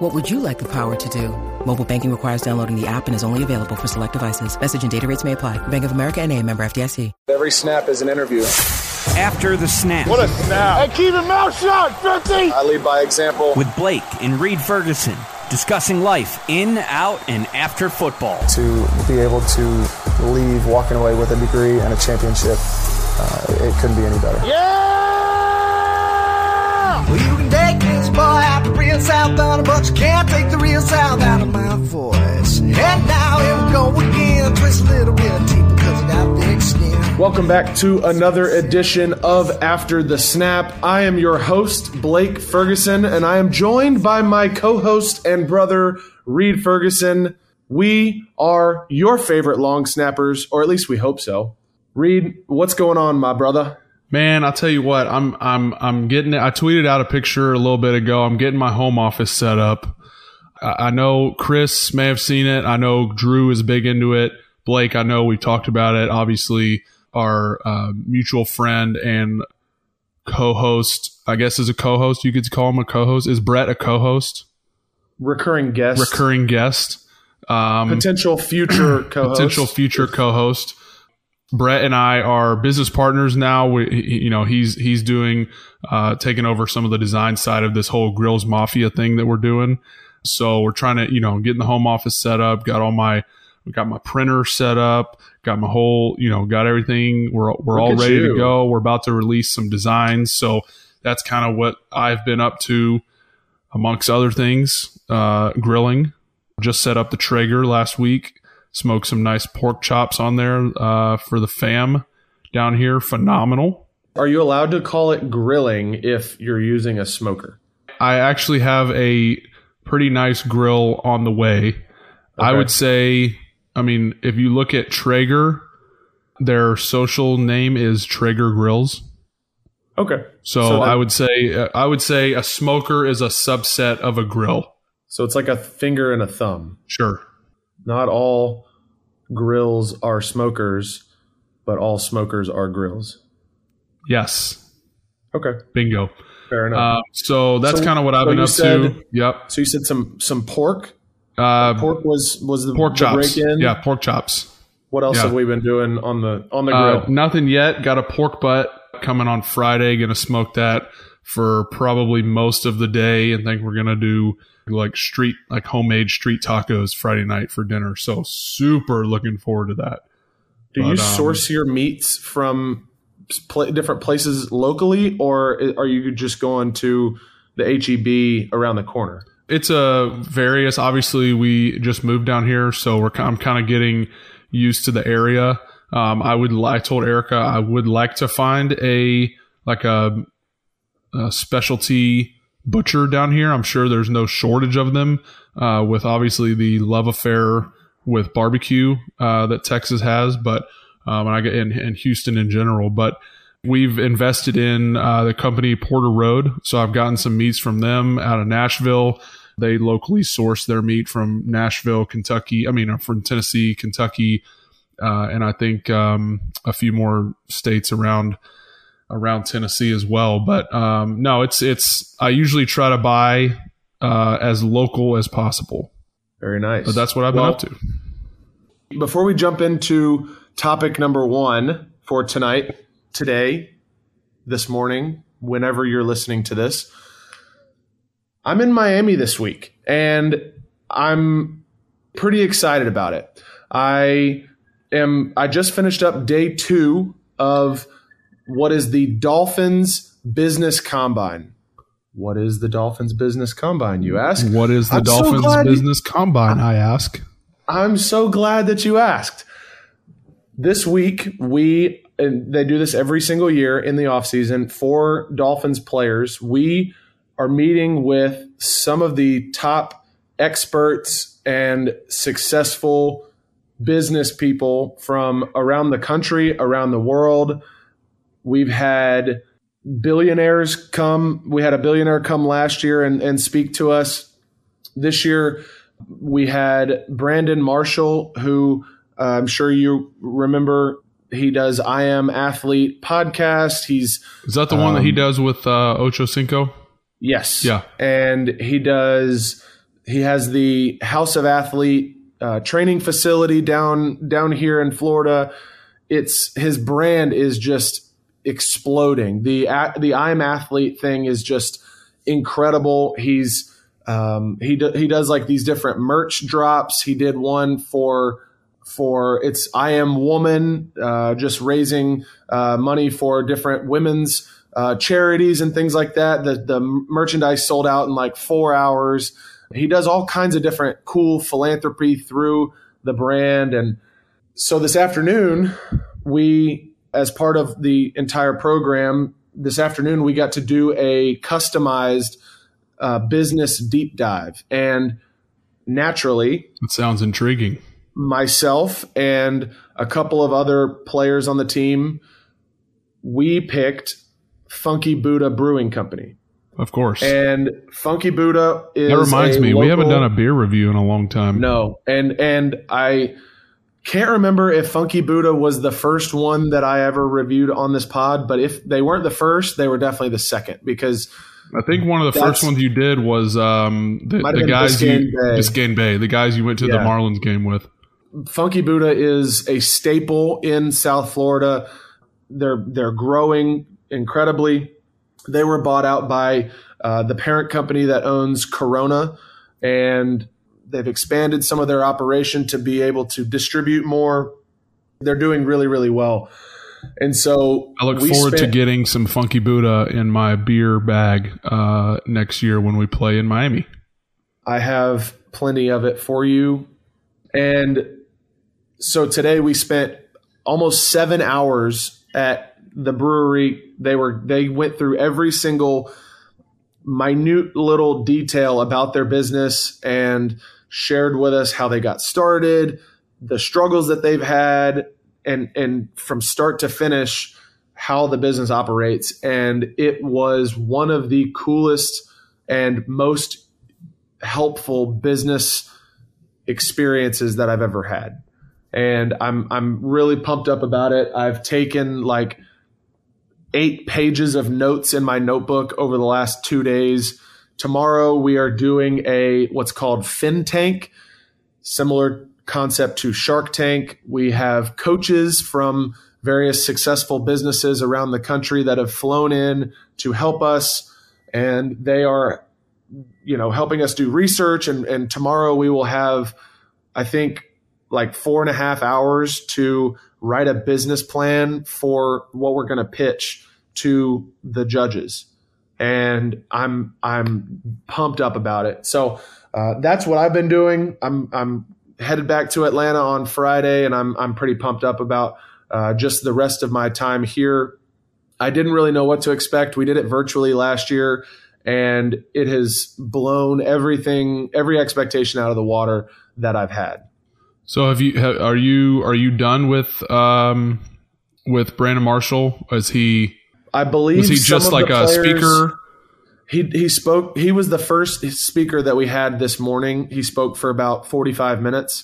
What would you like the power to do? Mobile banking requires downloading the app and is only available for select devices. Message and data rates may apply. Bank of America and a member FDIC. Every snap is an interview. After the snap. What a snap. Hey, keep your mouth shut, 50! I lead by example. With Blake and Reed Ferguson discussing life in, out, and after football. To be able to leave walking away with a degree and a championship, uh, it couldn't be any better. Yeah! Boy out the real but you can't take the real out of my voice. And now here we go again, twist a little because I got skin. Welcome back to another edition of After the Snap. I am your host, Blake Ferguson, and I am joined by my co host and brother, Reed Ferguson. We are your favorite long snappers, or at least we hope so. Reed, what's going on, my brother? Man, I'll tell you what, I'm I'm I'm getting it I tweeted out a picture a little bit ago. I'm getting my home office set up. I, I know Chris may have seen it. I know Drew is big into it. Blake, I know we've talked about it. Obviously, our uh, mutual friend and co-host, I guess is a co-host. You could call him a co-host. Is Brett a co-host? Recurring guest. Recurring guest. Um, potential future co-host. potential future co-host. Brett and I are business partners now. We, you know, he's he's doing uh, taking over some of the design side of this whole grills mafia thing that we're doing. So we're trying to, you know, getting the home office set up. Got all my, got my printer set up. Got my whole, you know, got everything. We're we're all Look at ready to go. We're about to release some designs. So that's kind of what I've been up to, amongst other things. Uh, grilling. Just set up the Traeger last week. Smoked some nice pork chops on there uh, for the fam down here. Phenomenal. Are you allowed to call it grilling if you're using a smoker? I actually have a pretty nice grill on the way. I would say, I mean, if you look at Traeger, their social name is Traeger Grills. Okay. So, So I would say, I would say a smoker is a subset of a grill. So it's like a finger and a thumb. Sure. Not all grills are smokers, but all smokers are grills. Yes. Okay. Bingo. Fair enough. Uh, so that's So- kind of what I've so been up said- to. Yep. so you said some some pork. Uh, Pork was was the pork chops. Yeah, pork chops. What else yeah. have we been doing on the on the Uh, grill? nothing yet. Got a pork butt coming on Friday. Going to smoke that for probably most of the day, and think we're going to do like street, like homemade street tacos Friday night for dinner. So super looking forward to that. Do you but, um, source your meats from pl- different places locally, or are you just going to the HEB around the corner? It's a various. Obviously, we just moved down here, so we're I'm kind of getting used to the area. Um, I would. I told Erica I would like to find a like a, a specialty butcher down here. I'm sure there's no shortage of them. Uh, with obviously the love affair with barbecue uh, that Texas has, but um, and I get in, in Houston in general, but. We've invested in uh, the company Porter Road, so I've gotten some meats from them out of Nashville. They locally source their meat from Nashville, Kentucky. I mean, uh, from Tennessee, Kentucky, uh, and I think um, a few more states around around Tennessee as well. But um, no, it's it's. I usually try to buy uh, as local as possible. Very nice. But that's what I've been Well, up to. Before we jump into topic number one for tonight, today, this morning, whenever you're listening to this, I'm in Miami this week and I'm pretty excited about it. I am, I just finished up day two of what is the Dolphins Business Combine. What is the Dolphins Business Combine, you ask? What is the I'm so Dolphins you- business combine? I ask. I'm so glad that you asked. This week, we, and they do this every single year in the offseason for Dolphins players. We are meeting with some of the top experts and successful business people from around the country, around the world. We've had billionaires come. We had a billionaire come last year and, and speak to us. This year, we had Brandon Marshall, who uh, I'm sure you remember. He does I Am Athlete podcast. He's Is that the one that he does with uh, Ocho Cinco? Yes. Yeah. And he does. He has the House of Athlete uh, training facility down down here in Florida. It's his brand is just exploding. The the I'm athlete thing is just incredible. He's um, he do, he does like these different merch drops. He did one for for it's I am woman, uh, just raising uh, money for different women's uh, charities and things like that. The the merchandise sold out in like four hours. He does all kinds of different cool philanthropy through the brand, and so this afternoon we, as part of the entire program, this afternoon we got to do a customized uh, business deep dive, and naturally It sounds intriguing. myself and a couple of other players on the team, we picked Funky Buddha Brewing Company. Of course. And Funky Buddha is that reminds me, we haven't done a beer review in a long time. no, and and I can't remember if Funky Buddha was the first one that I ever reviewed on this pod, but if they weren't the first, they were definitely the second because I think one of the first ones you did was um, the, the guys you Biscayne Bay. Biscayne Bay, the guys you went to the Marlins game with. Funky Buddha is a staple in South Florida. They're they're growing incredibly. They were bought out by uh, the parent company that owns Corona, and they've expanded some of their operation to be able to distribute more. They're doing really really well, and so I look forward to getting some Funky Buddha in my beer bag uh, next year when we play in Miami. I have plenty of it for you. And so today we spent almost seven hours at the brewery. They were they went through every single minute little detail about their business and shared with us how they got started, the struggles that they've had, and and from start to finish how the business operates. And it was one of the coolest and most helpful business experiences that I've ever had. And I'm I'm really pumped up about it. I've taken like eight pages of notes in my notebook over the last two days. Tomorrow we are doing a what's called Fin Tank, similar concept to Shark Tank. We have coaches from various successful businesses around the country that have flown in to help us, and they are, you know, helping us do research. And, and tomorrow we will have, I think, like four and a half hours to write a business plan for what we're going to pitch to the judges and i'm i'm pumped up about it. So uh, that's what i've been doing. I'm i'm headed back to atlanta on friday and i'm i'm pretty pumped up about uh, just the rest of my time here. I didn't really know what to expect. We did it virtually last year and it has blown everything every expectation out of the water that i've had. So have you ha- are you are you done with um, with Brandon Marshall? Is he I believe was he some just of like a players- speaker? He he spoke. He was the first speaker that we had this morning. He spoke for about forty five minutes,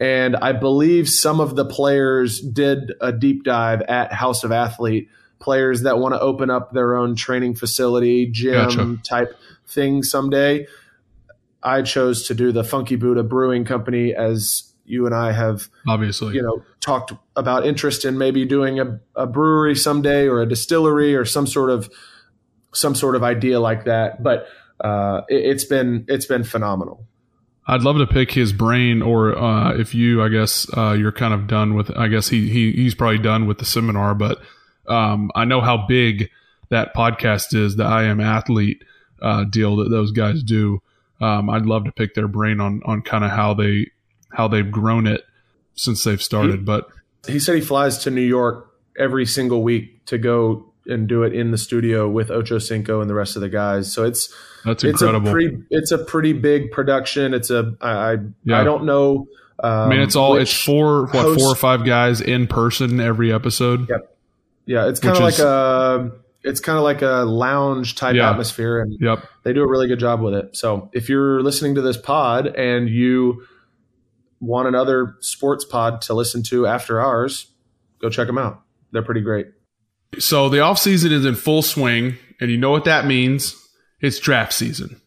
and I believe some of the players did a deep dive at House of Athlete. Players that want to open up their own training facility, gym Gotcha. type thing someday. I chose to do the Funky Buddha Brewing Company as you and I have Obviously, you know talked about interest in maybe doing a, a brewery someday or a distillery or some sort of some sort of idea like that but uh, it, it's been it's been phenomenal I'd love to pick his brain, or uh, if you, I guess, uh, you're kind of done with. I guess he, he he's probably done with the seminar, but um, I know how big that podcast is, the I Am Athlete uh, deal that those guys do. Um, I'd love to pick their brain on on kind of how they how they've grown it since they've started. But he said he flies to new york every single week to go and do it in the studio with ocho cinco and the rest of the guys so it's that's it's incredible. a pretty it's a pretty big production it's a i I, Yeah. I don't know I mean, it's um, all it's four what hosts- four or five guys in person every episode. Yep. Yeah, it's kind of like is- a it's kind of like a lounge type Yeah. atmosphere, and Yep. they do a really good job with it. So if you're listening to this pod and you want another sports pod to listen to after ours, go check them out. They're pretty great. So the off season is in full swing, and you know what that means? It's draft season.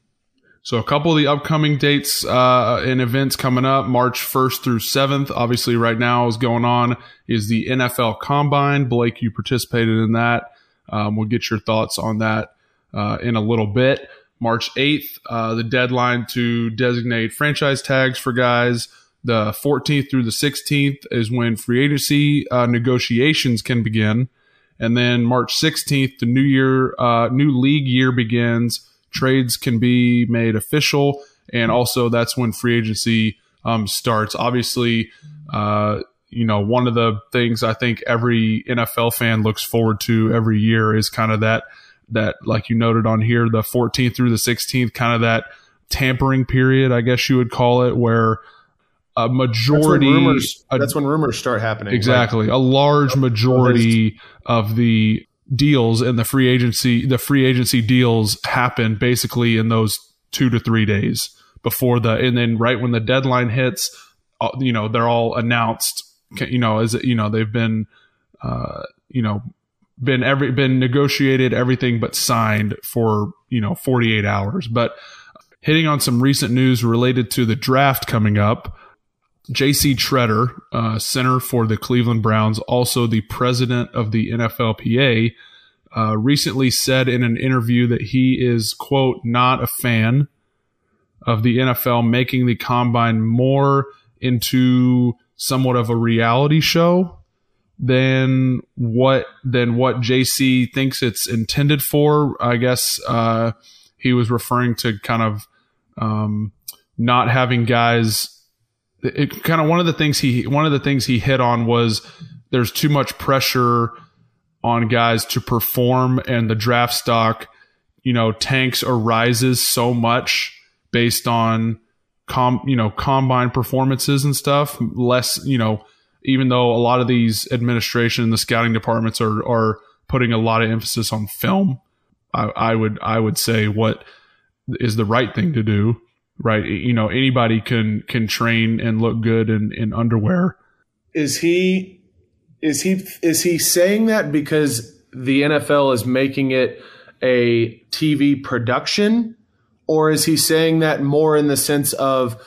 So a couple of the upcoming dates uh, and events coming up, March 1st through 7th. Obviously, right now is going on is the NFL Combine. Blake, you participated in that. Um, we'll get your thoughts on that uh, in a little bit. March 8th, uh, the deadline to designate franchise tags for guys. The 14th through the 16th is when free agency uh, negotiations can begin. And then March 16th, the new year, uh, new league year begins. Trades can be made official, and also that's when free agency um, starts. Obviously, uh, you know one of the things I think every NFL fan looks forward to every year is kind of that that like you noted on here, the 14th through the 16th, kind of that tampering period, I guess you would call it, where a That's when majority rumors. a- that's when rumors start happening. Exactly. a large majority of the deals and the free agency the free agency deals happen basically in those 2 to 3 days before the and then right when the deadline hits uh, you know they're all announced you know as you know they've been uh you know been every been negotiated everything but signed for you know 48 hours but hitting on some recent news related to the draft coming up J.C. Tretter, uh, center for the Cleveland Browns, also the president of the NFLPA, uh, recently said in an interview that he is, quote, not a fan of the NFL making the combine more into somewhat of a reality show than what than what JC thinks it's intended for. I guess uh, he was referring to kind of um, not having guys it kind of one of the things he one of the things he hit on was there's too much pressure on guys to perform and the draft stock you know tanks or rises so much based on com you know combine performances and stuff. Less you know even though a lot of these administration and the scouting departments are are putting a lot of emphasis on film I, I would I would say what is the right thing to do right? You know anybody can can train and look good in in underwear. Is he is he is he saying that because the NFL is making it a TV production? Or is he saying that more in the sense of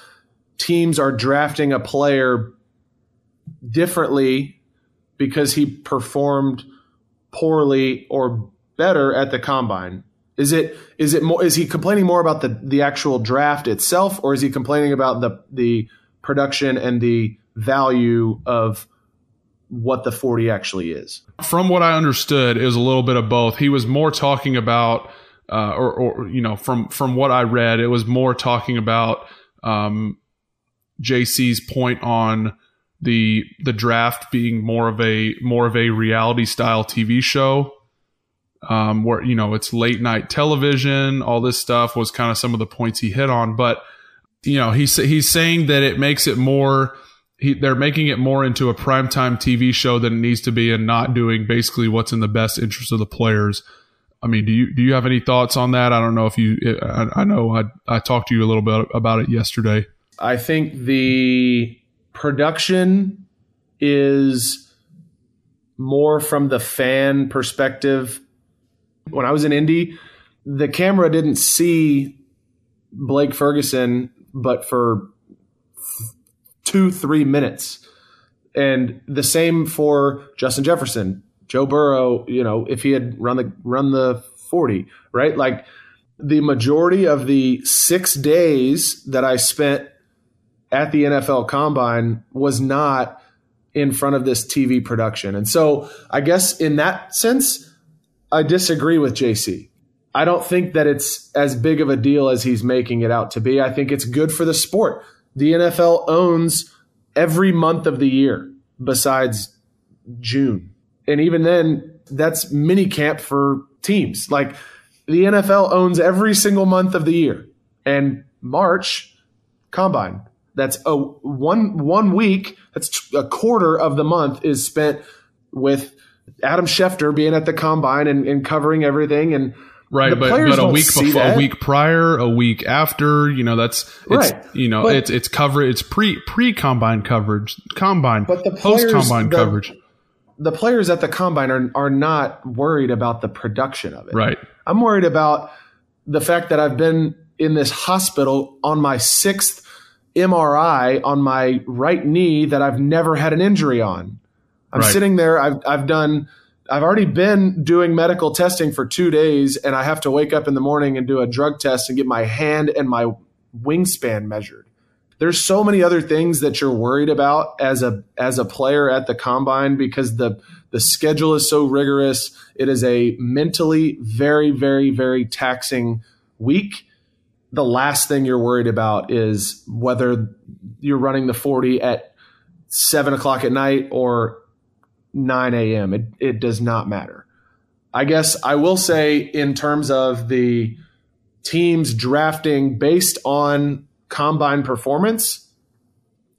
teams are drafting a player differently because he performed poorly or better at the combine? Is it is it more is he complaining more about the the actual draft itself or is he complaining about the the production and the value of what the 40 actually is? from what I understood, it was a little bit of both. He was more talking about, uh, or, or you know, from from what I read, it was more talking about um, JC's point on the the draft being more of a more of a reality style TV show, um, where you know it's late night television. All this stuff was kind of some of the points he hit on, but you know he's he's saying that it makes it more he, they're making it more into a primetime TV show than it needs to be, and not doing basically what's in the best interest of the players. I mean, do you do you have any thoughts on that? I don't know if you. I, I know I I talked to you a little bit about it yesterday. I think the production is more from the fan perspective. When I was in Indy, the camera didn't see Blake Ferguson, but for two, three minutes. And the same for Justin Jefferson, Joe Burrow, you know, if he had run the run the 40, right? Like the majority of the six days that I spent at the NFL Combine was not in front of this TV production. And so I guess in that sense, I disagree with JC. I don't think that it's as big of a deal as he's making it out to be. I think it's good for the sport. The NFL owns every month of the year besides June. And even then, that's mini camp for teams. Like the NFL owns every single month of the year. And March, combine. That's a one one week. That's a quarter of the month is spent with Adam Schefter being at the combine and, and covering everything and Right, but, but a week before, a week prior, a week after, you know, that's it's Right. you know, But- it's it's cover it's pre pre combine coverage, combine, But the post combine coverage. the players at the combine are are not worried about the production of it. Right. I'm worried about the fact that I've been in this hospital on my sixth MRI on my right knee that I've never had an injury on. I'm Right. sitting there. I've I've done. I've already been doing medical testing for two days, and I have to wake up in the morning and do a drug test and get my hand and my wingspan measured. There's so many other things that you're worried about as a as a player at the combine because the the schedule is so rigorous. It is a mentally very very very taxing week. The last thing you're worried about is whether you're running the 40 at seven o'clock at night or 9 a.m. It, it does not matter. I guess I will say, in terms of the teams drafting based on combine performance,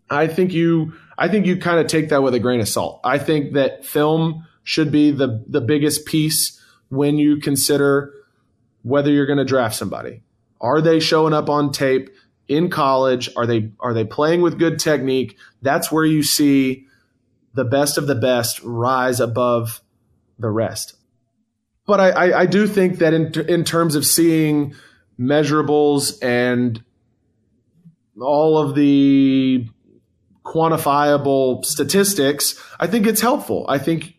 I think you I think you kind of take that with a grain of salt. I think that film should be the the biggest piece when you consider whether you're going to draft somebody. Are they showing up on tape in college? Are they are they playing with good technique? That's where you see the best of the best rise above the rest. But I, I, I do think that in in terms of seeing measurables and all of the quantifiable statistics, I think it's helpful. I think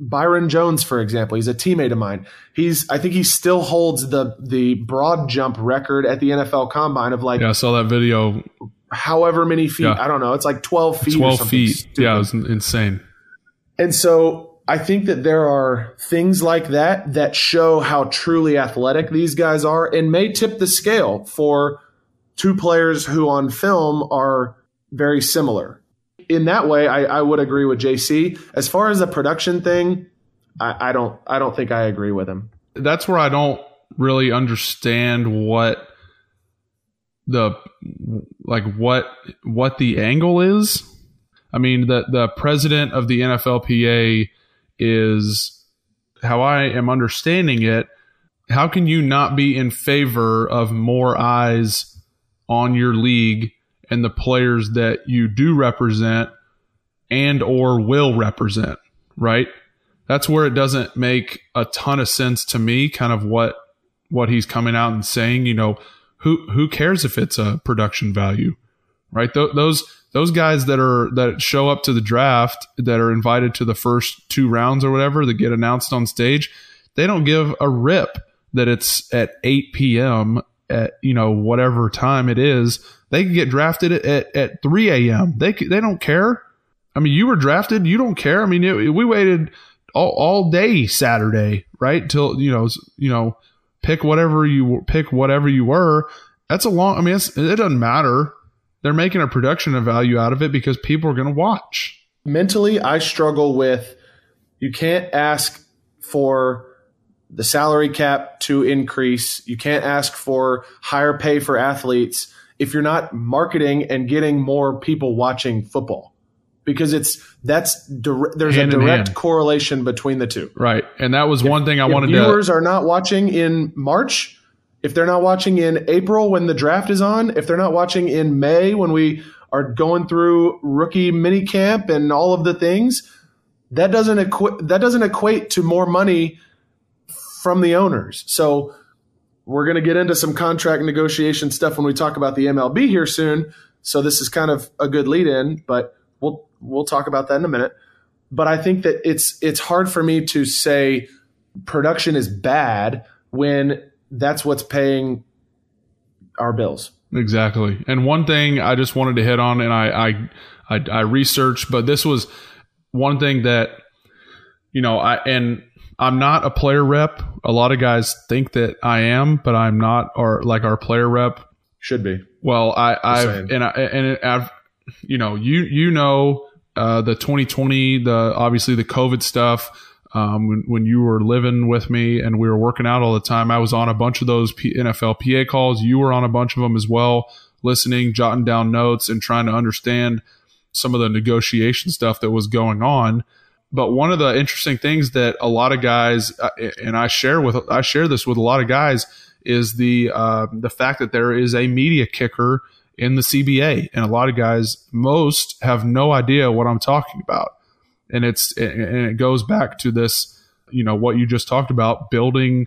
Byron Jones, for example, he's a teammate of mine. He's I think he still holds the the broad jump record at the NFL Combine of like Yeah, I saw that video. However many feet. Yeah. I don't know. It's like twelve feet. Twelve something feet. stupid. Yeah, it was insane. And so I think that there are things like that that show how truly athletic these guys are and may tip the scale for two players who on film are very similar. In that way, I, I would agree with JC. As far as the production thing, I, I don't I don't think I agree with him. That's where I don't really understand what the like what what the angle is. I mean, the the president of the NFLPA is how I am understanding it. How can you not be in favor of more eyes on your league and the players that you do represent and or will represent, right? That's where it doesn't make a ton of sense to me kind of what what he's coming out and saying, you know, who who cares if it's a production value, right? Th- those those guys that are that show up to the draft that are invited to the first two rounds or whatever that get announced on stage, they don't give a rip that it's at 8 p.m. at you know whatever time it is. They can get drafted at, at, at 3 a.m. They they don't care. I mean, you were drafted. You don't care. I mean, it, we waited all, all day Saturday, right? Till you know, you know, pick whatever you pick whatever you were. That's a long. I mean, it doesn't matter. They're making a production of value out of it because people are going to watch. mentally i struggle with you can't ask for the salary cap to increase you can't ask for higher pay for athletes if you're not marketing and getting more people watching football because it's that's there's Hand a direct correlation between the two Right, and that was one thing I if wanted viewers to. are not watching in March, if they're not watching in April when the draft is on, if they're not watching in May when we are going through rookie mini camp and all of the things, that doesn't equi- that doesn't equate to more money from the owners. So we're going to get into some contract negotiation stuff when we talk about the MLB here soon. So this is kind of a good lead in, but we'll we'll talk about that in a minute. But I think that it's it's hard for me to say production is bad when that's what's paying our bills. Exactly. And one thing I just wanted to hit on, and I, I, I, I researched, but this was one thing that, you know, I, and I'm not a player rep. A lot of guys think that I am, but I'm not, or like our player rep. Should be. Well, I, I've, and I, and I've, you know, you, you know, uh, the 2020, the, obviously the COVID stuff, um, when, when you were living with me and we were working out all the time, I was on a bunch of those P- NFL PA calls. You were on a bunch of them as well. listening, jotting down notes, and trying to understand some of the negotiation stuff that was going on. But one of the interesting things that a lot of guys, uh, and I share with, I share this with a lot of guys, is the uh, the fact that there is a media kicker in the CBA, and a lot of guys, most have no idea what I'm talking about, and it's and it goes back to this, you know, what you just talked about, building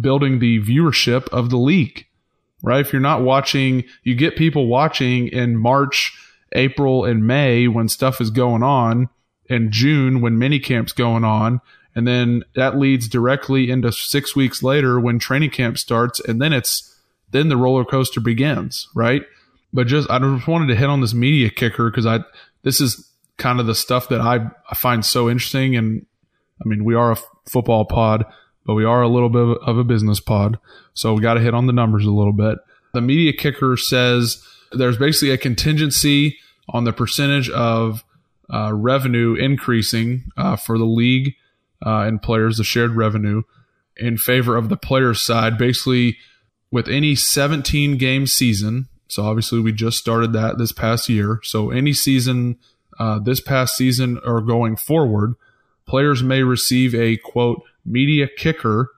building the viewership of the league, right? If you're not watching, you get people watching in March, April, and May when stuff is going on, and June when mini camps going on, and then that leads directly into six weeks later when training camp starts, and then it's then the roller coaster begins, right? But just I just wanted to hit on this media kicker because I this is kind of the stuff that I, I find so interesting, and I mean we are a f- football pod, but we are a little bit of a business pod, so we got to hit on the numbers a little bit. The media kicker says there's basically a contingency on the percentage of uh, revenue increasing uh, for the league uh, and players, the shared revenue in favor of the players' side. Basically, with any 17 game season, so obviously we just started that this past year. So any season, uh, this past season or going forward, players may receive a quote media kicker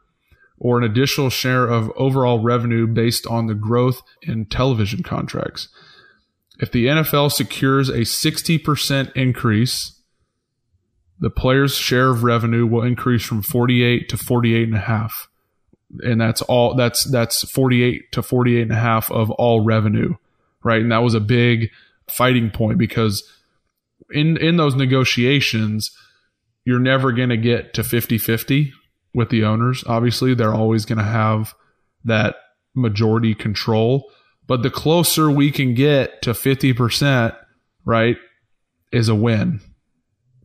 or an additional share of overall revenue based on the growth in television contracts. If the NFL secures a 60% increase, the player's share of revenue will increase from 48 to 48 and a half. And that's all that's that's 48 to 48 and a half of all revenue, right? And that was a big fighting point because in in those negotiations, you're never going to get to 50-50 with the owners. Obviously, they're always going to have that majority control but the closer we can get to 50%, right, is a win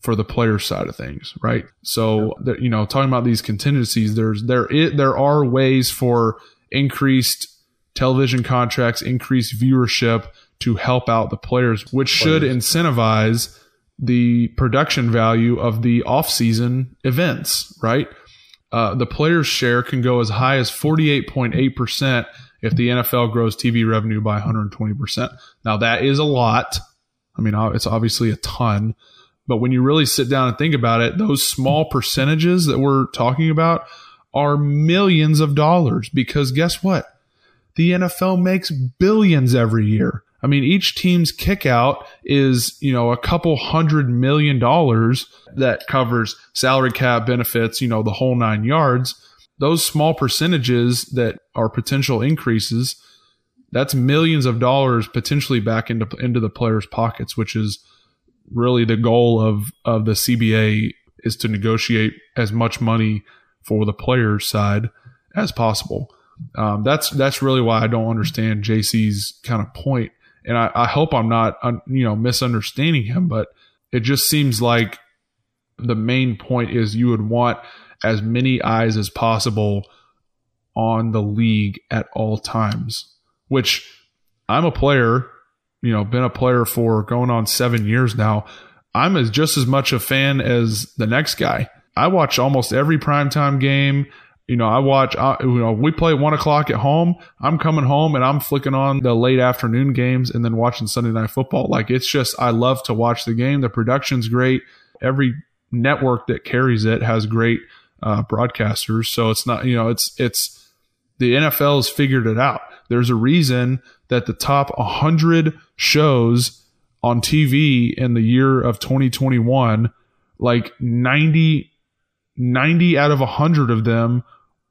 for the player side of things, right? So, you know, talking about these contingencies, there's there it, there are ways for increased television contracts, increased viewership to help out the players, which should incentivize the production value of the off-season events, right? Uh, the players' share can go as high as 48.8% if the NFL grows TV revenue by 120%. Now, that is a lot. I mean, it's obviously a ton. But when you really sit down and think about it, those small percentages that we're talking about are millions of dollars because guess what? The NFL makes billions every year. I mean, each team's kick out is, you know, a couple hundred million dollars that covers salary cap benefits, you know, the whole nine yards those small percentages that are potential increases, that's millions of dollars potentially back into into the players' pockets, which is really the goal of of the CBA is to negotiate as much money for the players' side as possible. Um, that's that's really why I don't understand JC's kind of point, and I, I hope I'm not you know misunderstanding him, but it just seems like the main point is you would want as many eyes as possible on the league at all times, which I'm a player, you know, been a player for going on seven years now. I'm as just as much a fan as the next guy. I watch almost every primetime game. You know, I watch, uh, you know, we play one o'clock at home. I'm coming home and I'm flicking on the late afternoon games and then watching Sunday night football. Like it's just, I love to watch the game. The production's great. Every network that carries it has great uh, broadcasters. So it's not, you know, it's, it's, the NFL has figured it out. There's a reason that the top 100 shows on TV in the year of 2021, like 90, 90 out of 100 of them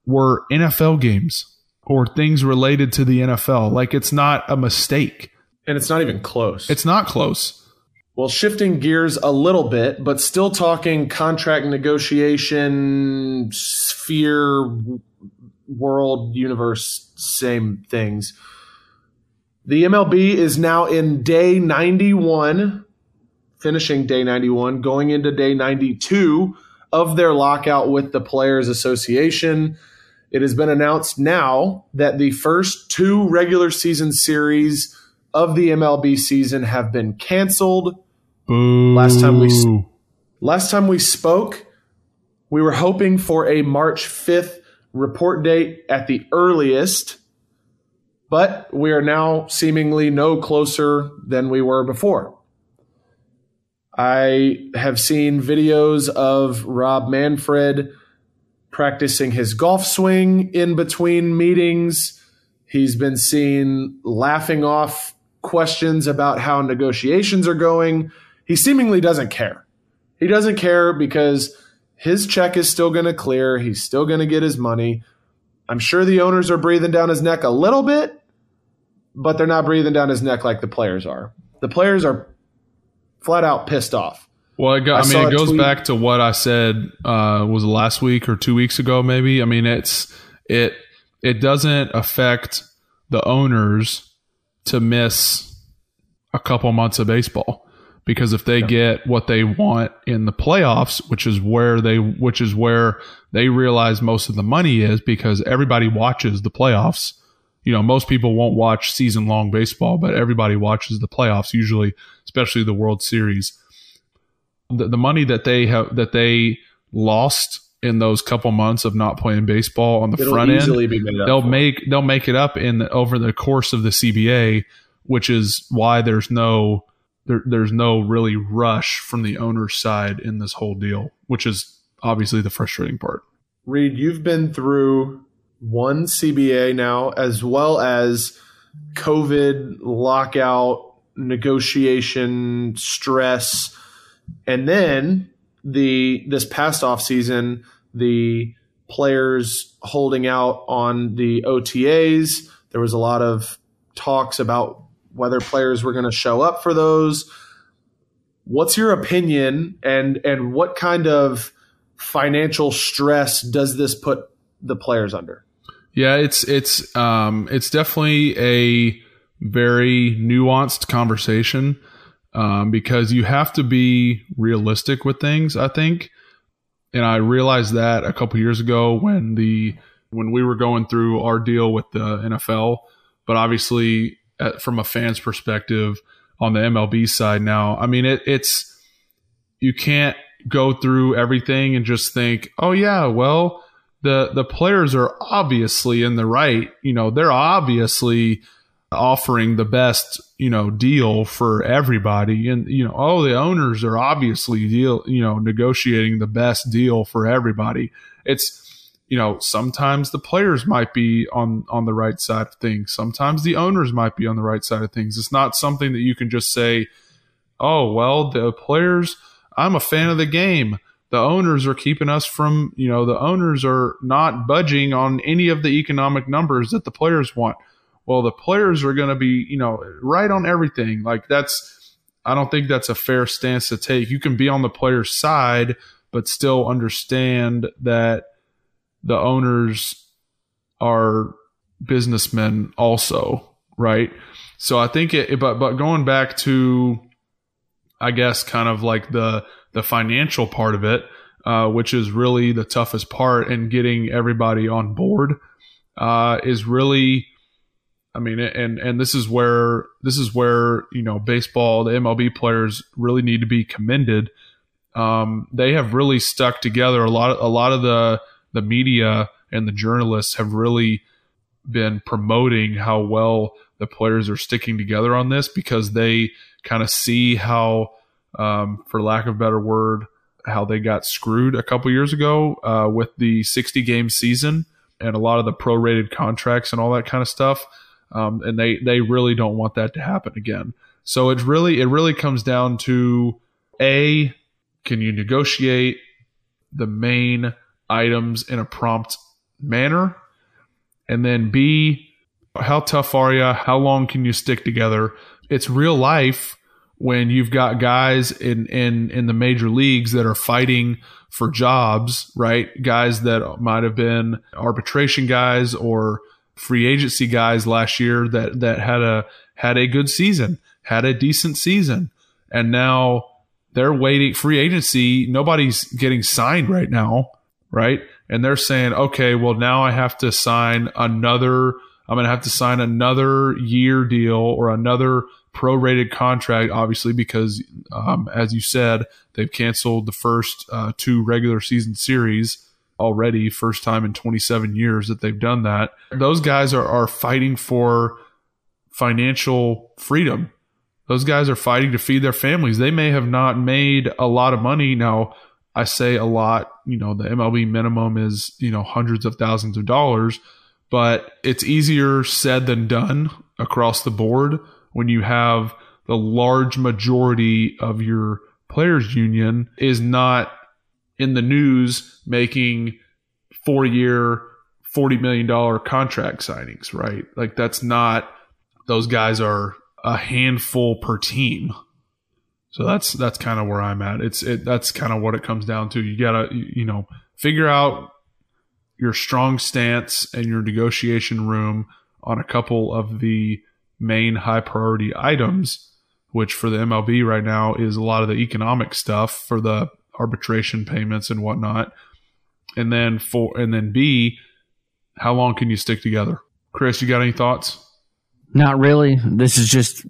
were NFL games or things related to the NFL. Like it's not a mistake. And it's not even close. It's not close. Well, shifting gears a little bit, but still talking contract negotiation, sphere, world, universe, same things. The MLB is now in day 91, finishing day 91, going into day 92 of their lockout with the Players Association. It has been announced now that the first two regular season series of the MLB season have been canceled Boo. Last time we last time we spoke, we were hoping for a March 5th report date at the earliest, but we are now seemingly no closer than we were before. I have seen videos of Rob Manfred practicing his golf swing in between meetings. He's been seen laughing off questions about how negotiations are going. He seemingly doesn't care. He doesn't care because his check is still going to clear. He's still going to get his money. I'm sure the owners are breathing down his neck a little bit, but they're not breathing down his neck like the players are. The players are flat out pissed off. Well, it I, I mean, it goes tweet. back to what I said uh, was last week or two weeks ago, maybe. I mean, it's it it doesn't affect the owners to miss a couple months of baseball because if they yeah. get what they want in the playoffs, which is where they which is where they realize most of the money is because everybody watches the playoffs. You know, most people won't watch season long baseball, but everybody watches the playoffs usually, especially the World Series. The, the money that they have that they lost in those couple months of not playing baseball on the It'll front end, they'll make they'll make it up in the, over the course of the CBA, which is why there's no there, there's no really rush from the owner's side in this whole deal, which is obviously the frustrating part. Reed, you've been through one CBA now, as well as COVID lockout negotiation stress, and then the this past off season, the players holding out on the OTAs. There was a lot of talks about whether players were going to show up for those. What's your opinion and and what kind of financial stress does this put the players under? Yeah, it's it's um it's definitely a very nuanced conversation um, because you have to be realistic with things. I think, and I realized that a couple years ago when the when we were going through our deal with the NFL. But obviously, at, from a fan's perspective on the MLB side now. I mean, it, it's you can't go through everything and just think, oh yeah, well the the players are obviously in the right. You know, they're obviously offering the best you know deal for everybody and you know oh the owners are obviously deal you know negotiating the best deal for everybody it's you know, sometimes the players might be on on the right side of things. Sometimes the owners might be on the right side of things. It's not something that you can just say, "Oh, well, the players, I'm a fan of the game. The owners are keeping us from, you know, the owners are not budging on any of the economic numbers that the players want." Well, the players are going to be, you know, right on everything. Like that's I don't think that's a fair stance to take. You can be on the player's side but still understand that the owners are businessmen also, right? So I think it, but but going back to, I guess, kind of like the the financial part of it, uh, which is really the toughest part, and getting everybody on board, uh, is really, I mean, and and this is where this is where you know baseball, the MLB players really need to be commended. Um, they have really stuck together. A lot, a lot of the the media and the journalists have really been promoting how well the players are sticking together on this because they kind of see how, um, for lack of a better word, how they got screwed a couple years ago uh, with the 60 game season and a lot of the prorated contracts and all that kind of stuff. Um, and they they really don't want that to happen again. So it's really it really comes down to a can you negotiate the main items in a prompt manner? And then B, how tough are you? How long can you stick together? It's real life when you've got guys in, in, in the major leagues that are fighting for jobs, right? Guys that might have been arbitration guys or free agency guys last year that, that had a, had a good season, had a decent season. And now they're waiting free agency. Nobody's getting signed right now right? And they're saying, okay, well, now I have to sign another, I'm going to have to sign another year deal or another prorated contract, obviously, because, um, as you said, they've canceled the first uh, two regular season series already, first time in 27 years that they've done that. Those guys are, are fighting for financial freedom. Those guys are fighting to feed their families. They may have not made a lot of money. Now, I say a lot, you know, the MLB minimum is, you know, hundreds of thousands of dollars, but it's easier said than done across the board when you have the large majority of your players union is not in the news making four year, $40 million contract signings, right? Like that's not, those guys are a handful per team. So that's, that's kind of where I'm at. It's, it, that's kind of what it comes down to. You gotta, you know, figure out your strong stance and your negotiation room on a couple of the main high priority items, which for the MLB right now is a lot of the economic stuff for the arbitration payments and whatnot. And then for and then B, how long can you stick together? Chris, you got any thoughts? Not really. This is just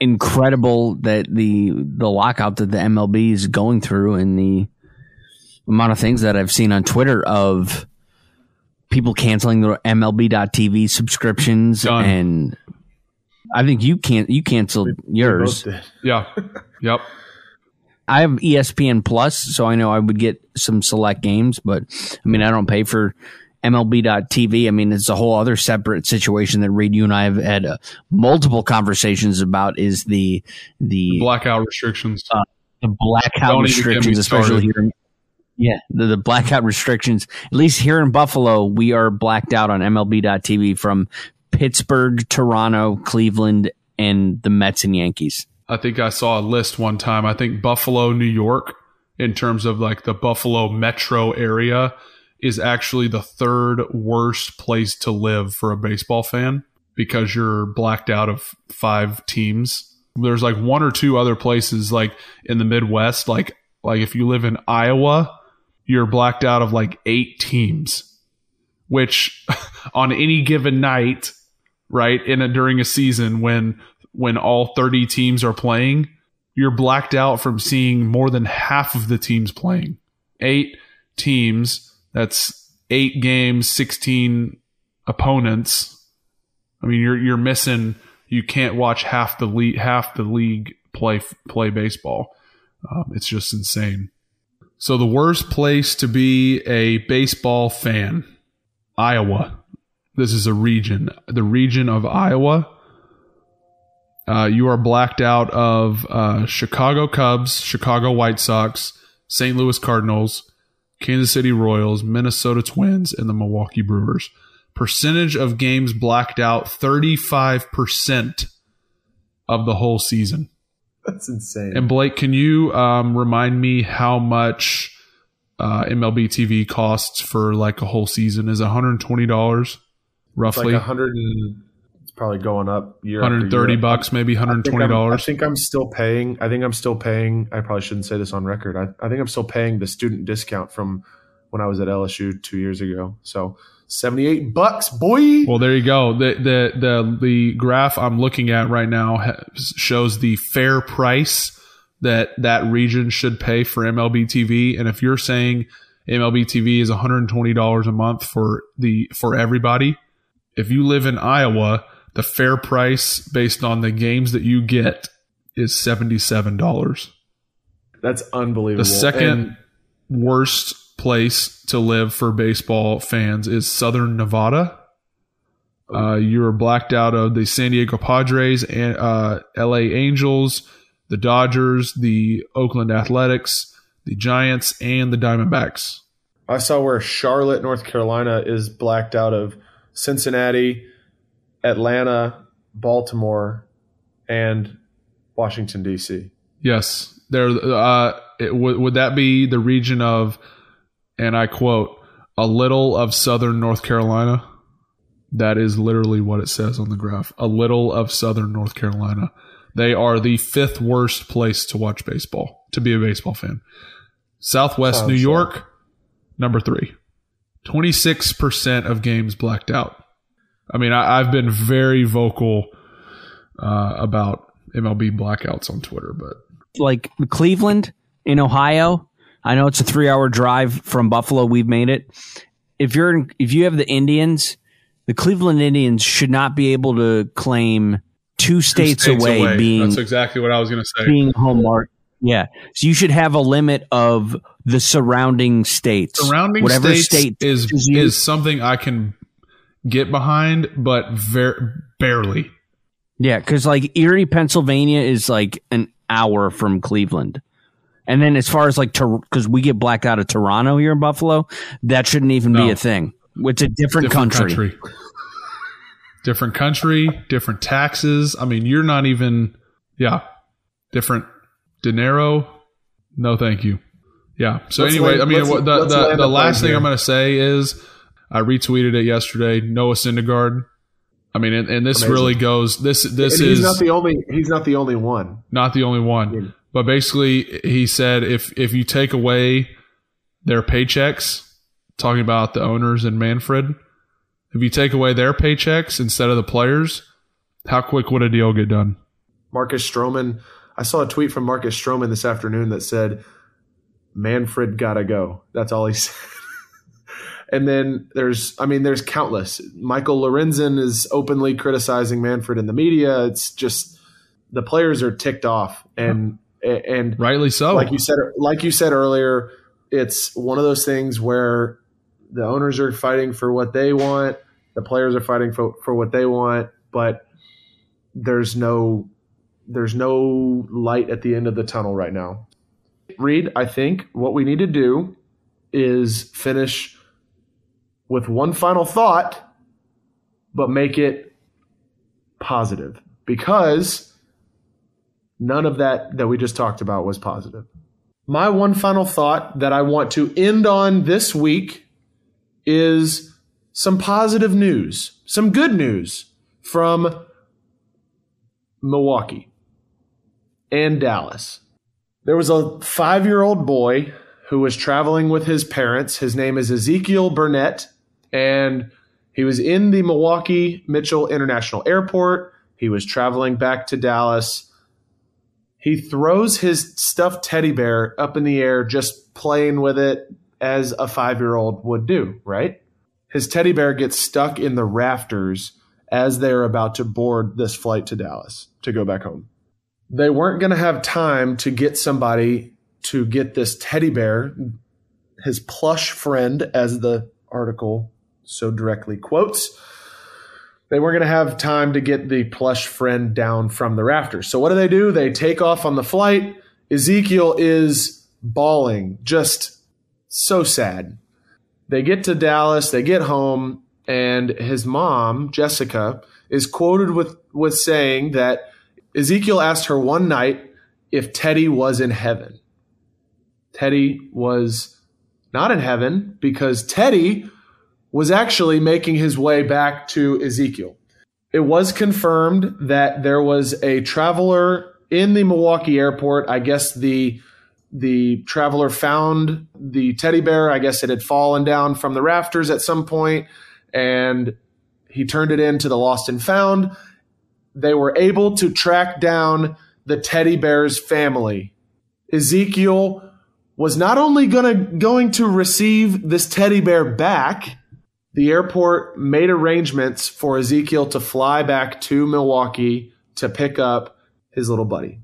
incredible that the the lockout that the MLB is going through and the amount of things that I've seen on Twitter of people canceling their MLB.TV subscriptions Done. and I think you can't you canceled yours. Both did. Yeah. yep. I have ESPN Plus, so I know I would get some select games, but I mean, I don't pay for MLB.TV. I mean, it's a whole other separate situation that Reed, you and I have had uh, multiple conversations about is the the Blackout restrictions. the blackout Don't even get me restrictions, especially here. in- Yeah, the, the blackout restrictions. At least here in Buffalo, we are blacked out on MLB.TV from Pittsburgh, Toronto, Cleveland, and the Mets and Yankees. I think I saw a list one time. I think Buffalo, New York, in terms of like the Buffalo metro area, is actually the third worst place to live for a baseball fan because you're blacked out of five teams. There's like one or two other places like in the Midwest, like like if you live in Iowa, you're blacked out of like eight teams, which on any given night, right, in a during a season when when all 30 teams are playing, you're blacked out from seeing more than half of the teams playing. Eight teams, that's eight games, 16 opponents. I mean, you're you're missing. You can't watch half the league half the league play play baseball. Um, it's just insane. So the worst place to be a baseball fan, Iowa. This is a region, the region of Iowa. Uh, you are blacked out of uh, Chicago Cubs, Chicago White Sox, St. Louis Cardinals, Kansas City Royals, Minnesota Twins, and the Milwaukee Brewers. Percentage of games blacked out 35% of the whole season. That's insane. And Blake, can you um, remind me how much uh, MLB TV costs for like a whole season? Is $120 it's roughly? like hundred and it's probably going up year. 130 year. bucks, maybe I think I'm- $120. I think I'm still paying. I think I'm still paying. I probably shouldn't say this on record. I, I think I'm still paying the student discount from when I was at LSU two years ago. So 78 bucks, boy. Well, there you go. The the the the graph I'm looking at right now shows the fair price that that region should pay for MLB TV. And if you're saying MLB TV is $120 a month for the for everybody, if you live in Iowa, the fair price based on the games that you get is $77. That's unbelievable. The second And worst place to live for baseball fans is Southern Nevada. Uh, you are blacked out of the San Diego Padres and uh, LA Angels, the Dodgers, the Oakland Athletics, the Giants, and the Diamondbacks. I saw where Charlotte, North Carolina is blacked out of Cincinnati, Atlanta, Baltimore, and Washington D.C. Yes, there. Uh, it, would would that be the region of, and I quote, a little of Southern North Carolina? That is literally what it says on the graph. A little of Southern North Carolina. They are the fifth worst place to watch baseball, to be a baseball fan. Southwest Sounds New so. York, number three. 26% of games blacked out. I mean, I, I've been very vocal uh, about MLB blackouts on Twitter, but like Cleveland in Ohio. I know it's a three hour drive from Buffalo. We've made it. If you're in, if you have the Indians the Cleveland Indians should not be able to claim two states, States away, being That's exactly what I was going to say. being home mark. Yeah, so you should have a limit of the surrounding states. Surrounding whatever states state is is something I can get behind, but ver- barely. Yeah, because like Erie, Pennsylvania is like an hour from Cleveland. And then as far as like, because we get blacked out of Toronto here in Buffalo, that shouldn't even be a thing. It's a different, Different country. country. different country, different taxes. I mean, you're not even, yeah, different dinero. No, thank you. Yeah. So Let's anyway, land- I mean, the the, the the last thing here. I'm going to say is, I retweeted it yesterday. Noah Syndergaard. I mean, and, and this Amazing. really goes. This this And is he's not the only. He's not the only one. not the only one. Yeah. But basically, he said if if you take away their paychecks, talking about the owners and Manfred, if you take away their paychecks instead of the players, how quick would a deal get done? Marcus Stroman. I saw a tweet from Marcus Stroman this afternoon that said, "Manfred gotta go." That's all he said. And then there's, I mean, there's countless. Michael Lorenzen is openly criticizing Manfred in the media. It's just the players are ticked off, and and Rightly so. like you said, like you said earlier, it's one of those things where the owners are fighting for what they want, the players are fighting for, for what they want, but there's no there's no light at the end of the tunnel right now. Reed, I think what we need to do is finish with one final thought, but make it positive because none of that that we just talked about was positive. My one final thought that I want to end on this week is some positive news, some good news from Milwaukee and Dallas. There was a five year old boy who was traveling with his parents. His name is Ezekiel Burnett, and he was in the Milwaukee Mitchell International Airport. He was traveling back to Dallas. He throws his stuffed teddy bear up in the air, just playing with it as a five year old would do, right? His teddy bear gets stuck in the rafters as they're about to board this flight to Dallas to go back home. They weren't going to have time to get somebody to get this teddy bear, his plush friend, as the article so directly quotes. They weren't going to have time to get the plush friend down from the rafters. So what do they do? They take off on the flight. Ezekiel is bawling, just so sad. They get to Dallas, they get home, and his mom, Jessica, is quoted with, with saying that Ezekiel asked her one night if Teddy was in heaven. Teddy was not in heaven because Teddy was actually making his way back to Ezekiel. It was confirmed that there was a traveler in the Milwaukee airport. I guess the the traveler found the teddy bear. I guess it had fallen down from the rafters at some point, and he turned it in to the lost and found. They were able to track down the teddy bear's family. Ezekiel was not only gonna going to receive this teddy bear back, the airport made arrangements for Ezekiel to fly back to Milwaukee to pick up his little buddy.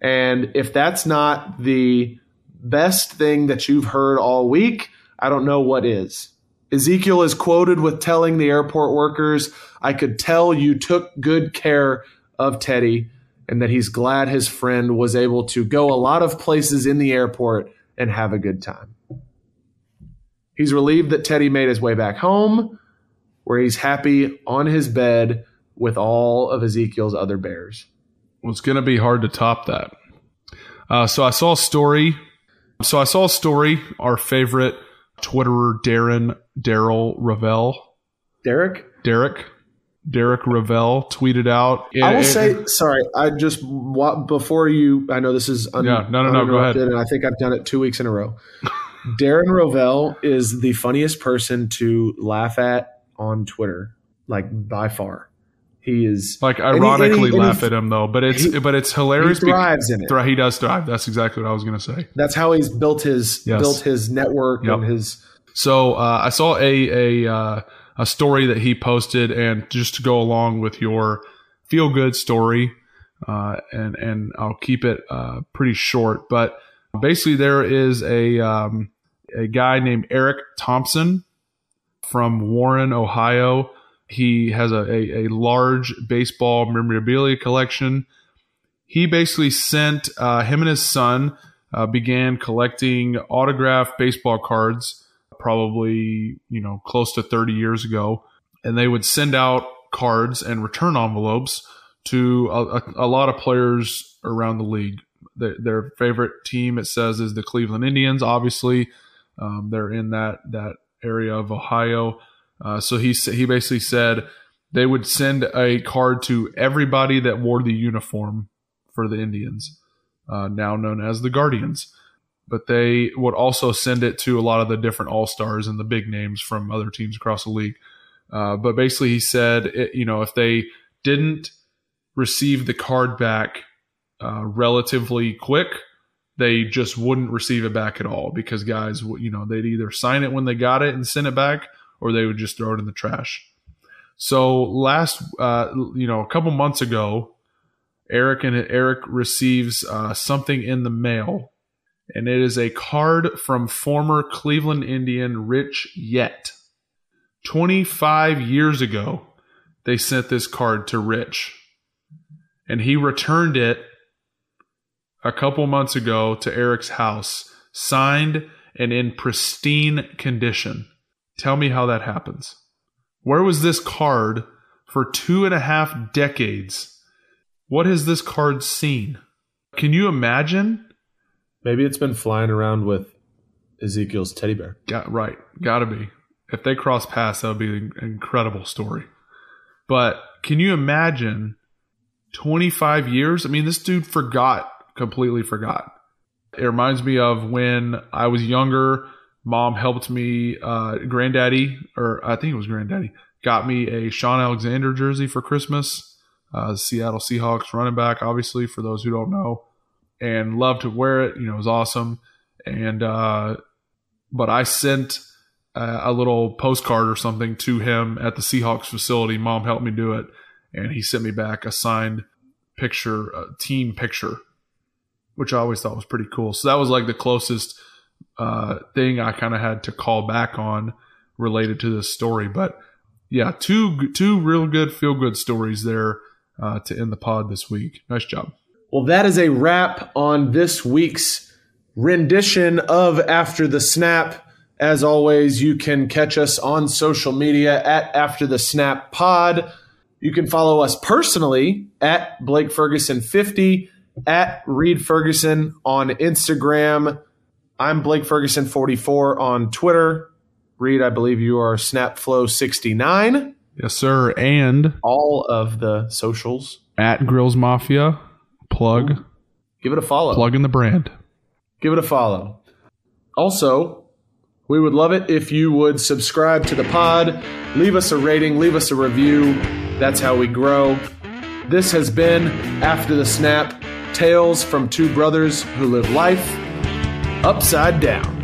And if that's not the best thing that you've heard all week, I don't know what is. Ezekiel is quoted with telling the airport workers, I could tell you took good care of Teddy and that he's glad his friend was able to go a lot of places in the airport and have a good time. He's relieved that Teddy made his way back home, where he's happy on his bed with all of Ezekiel's other bears. Well, it's going to be hard to top that. Uh, so I saw a story. So I saw a story. Our favorite Twitterer, Darren Daryl Rovell, Derek? Derek, Derek Rovell tweeted out. I will it- say, sorry, I just, before you, I know this is un, Yeah, no, no, no, go ahead. And I think I've done it two weeks in a row. Darren Rovell is the funniest person to laugh at on Twitter, like by far. He is like and he- and ironically he- and he- laugh at him though, but it's he- but it's hilarious. bec- thrives in it. He does thrive. That's exactly what I was going to say. That's how he's built his Yes. built his network Yep. and his So uh, I saw a a uh, a story that he posted, and just to go along with your feel good story, uh, and and I'll keep it uh, pretty short. But basically, there is a um, a guy named Eric Thompson from Warren, Ohio. He has a, a, a large baseball memorabilia collection. He basically sent uh, him and his son uh, began collecting autographed baseball cards probably you know close to 30 years ago and they would send out cards and return envelopes to a, a, a lot of players around the league their, their, favorite team it says is the cleveland indians obviously um, they're in that that area of ohio uh, so he he basically said they would send a card to everybody that wore the uniform for the indians uh, now known as the guardians but they would also send it to a lot of the different all stars and the big names from other teams across the league. Uh, but basically, he said, it, you know, if they didn't receive the card back uh, relatively quick, they just wouldn't receive it back at all because guys, you know, they'd either sign it when they got it and send it back, or they would just throw it in the trash. So last, uh, you know, a couple months ago, Eric and Eric receives uh, something in the mail and it is a card from former Cleveland Indian Rich Yett. 25 years ago, they sent this card to Rich, and he returned it a couple months ago to Eric's house, signed and in pristine condition. Tell me how that happens. Where was this card for two and a half decades? What has this card seen? Can you imagine? Maybe it's been flying around with Ezekiel's teddy bear. Got right. Got to be. If they cross paths, that would be an incredible story. But can you imagine 25 years? I mean, this dude forgot, completely forgot. It reminds me of when I was younger. Mom helped me, uh, granddaddy, or I think it was granddaddy, got me a Shaun Alexander jersey for Christmas. Uh, Seattle Seahawks running back, obviously, for those who don't know and loved to wear it. You know, it was awesome. And, uh, but I sent a, a little postcard or something to him at the Seahawks facility. Mom helped me do it. And he sent me back a signed picture, a team picture, which I always thought was pretty cool. So that was like the closest uh, thing I kind of had to call back on related to this story. But yeah, two two real good feel good stories there uh, to end the pod this week. Nice job. Well, that is a wrap on this week's rendition of After the Snap. As always, you can catch us on social media at After the Snap Pod. You can follow us personally at Blake Ferguson 50, at Reed Ferguson on Instagram. I'm Blake Ferguson 44 on Twitter. Reed, I believe you are Snapflow 69. Yes, sir. And all of the socials at Grills Mafia Plug. Give it a follow. Plug in the brand. Give it a follow. Also, we would love it if you would subscribe to the pod, leave us a rating, leave us a review. That's how we grow. This has been After the Snap Tales from Two Brothers Who Live Life Upside Down.